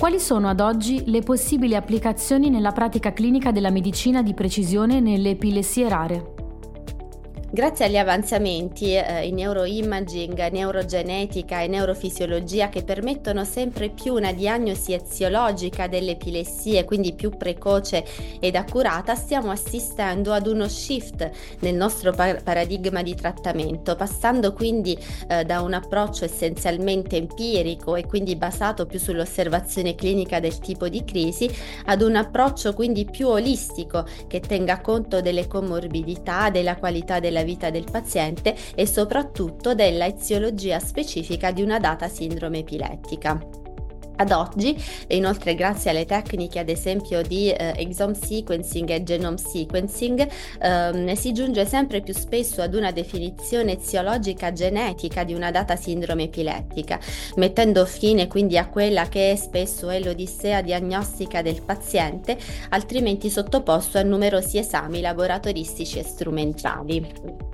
Quali sono ad oggi le possibili applicazioni nella pratica clinica della medicina di precisione nelle epilessie rare? Grazie agli avanzamenti eh, in neuroimaging, neurogenetica e neurofisiologia che permettono sempre più una diagnosi eziologica delle epilessie, quindi più precoce ed accurata, stiamo assistendo ad uno shift nel nostro par- paradigma di trattamento, passando quindi eh, da un approccio essenzialmente empirico e quindi basato più sull'osservazione clinica del tipo di crisi, ad un approccio quindi più olistico che tenga conto delle comorbidità, della qualità della della vita del paziente e soprattutto della eziologia specifica di una data sindrome epilettica. Ad oggi, inoltre grazie alle tecniche ad esempio di eh, exome sequencing e genome sequencing, ehm, si giunge sempre più spesso ad una definizione eziologica genetica di una data sindrome epilettica, mettendo fine quindi a quella che spesso è l'odissea diagnostica del paziente, altrimenti sottoposto a numerosi esami laboratoristici e strumentali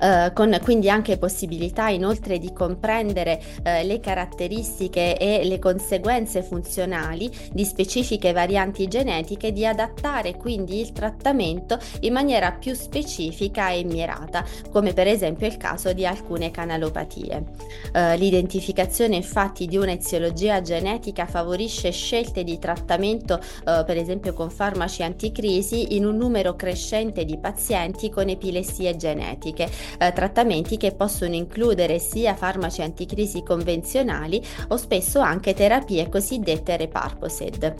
eh, con quindi anche possibilità inoltre di comprendere eh, le caratteristiche e le conseguenze funzionali di specifiche varianti genetiche, di adattare quindi il trattamento in maniera più specifica e mirata, come per esempio il caso di alcune canalopatie. Eh, l'identificazione infatti di un'eziologia genetica favorisce scelte di trattamento, eh, per esempio con farmaci anticrisi, in un numero crescente di pazienti con epilessie genetiche, eh, trattamenti che possono includere sia farmaci anticrisi convenzionali o spesso anche terapie cosiddette reparposed.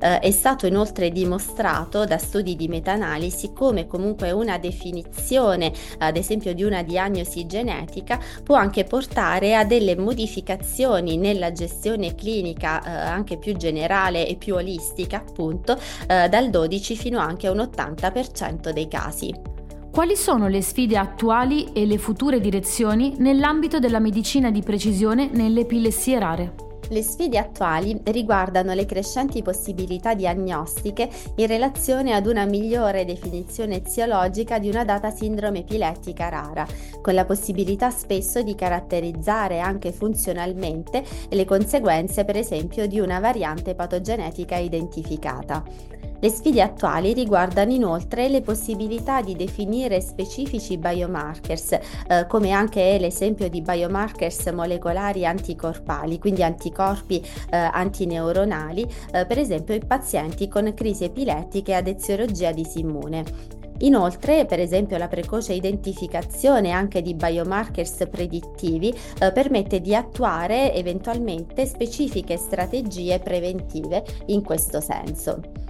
Eh, è stato inoltre dimostrato da studi di meta-analisi come comunque una definizione, ad esempio di una diagnosi genetica, può anche portare a delle modificazioni nella gestione clinica eh, anche più generale e più olistica, appunto, eh, dal 12 fino anche a un 80% dei casi. Quali sono le sfide attuali e le future direzioni nell'ambito della medicina di precisione nelle epilessie rare? Le sfide attuali riguardano le crescenti possibilità diagnostiche in relazione ad una migliore definizione eziologica di una data sindrome epilettica rara, con la possibilità spesso di caratterizzare anche funzionalmente le conseguenze per esempio di una variante patogenetica identificata. Le sfide attuali riguardano inoltre le possibilità di definire specifici biomarkers, eh, come anche l'esempio di biomarkers molecolari anticorpali, quindi anticorpi eh, antineuronali, eh, per esempio in pazienti con crisi epilettiche ad eziologia disimmune. Inoltre, per esempio, la precoce identificazione anche di biomarkers predittivi eh, permette di attuare eventualmente specifiche strategie preventive in questo senso.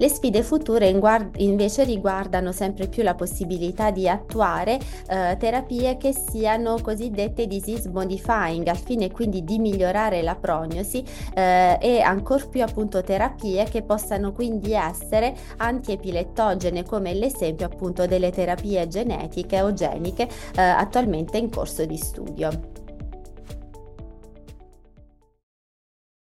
Le sfide future invece riguardano sempre più la possibilità di attuare eh, terapie che siano cosiddette disease modifying al fine quindi di migliorare la prognosi eh, e ancor più appunto terapie che possano quindi essere antiepilettogene come l'esempio appunto delle terapie genetiche o geniche eh, attualmente in corso di studio.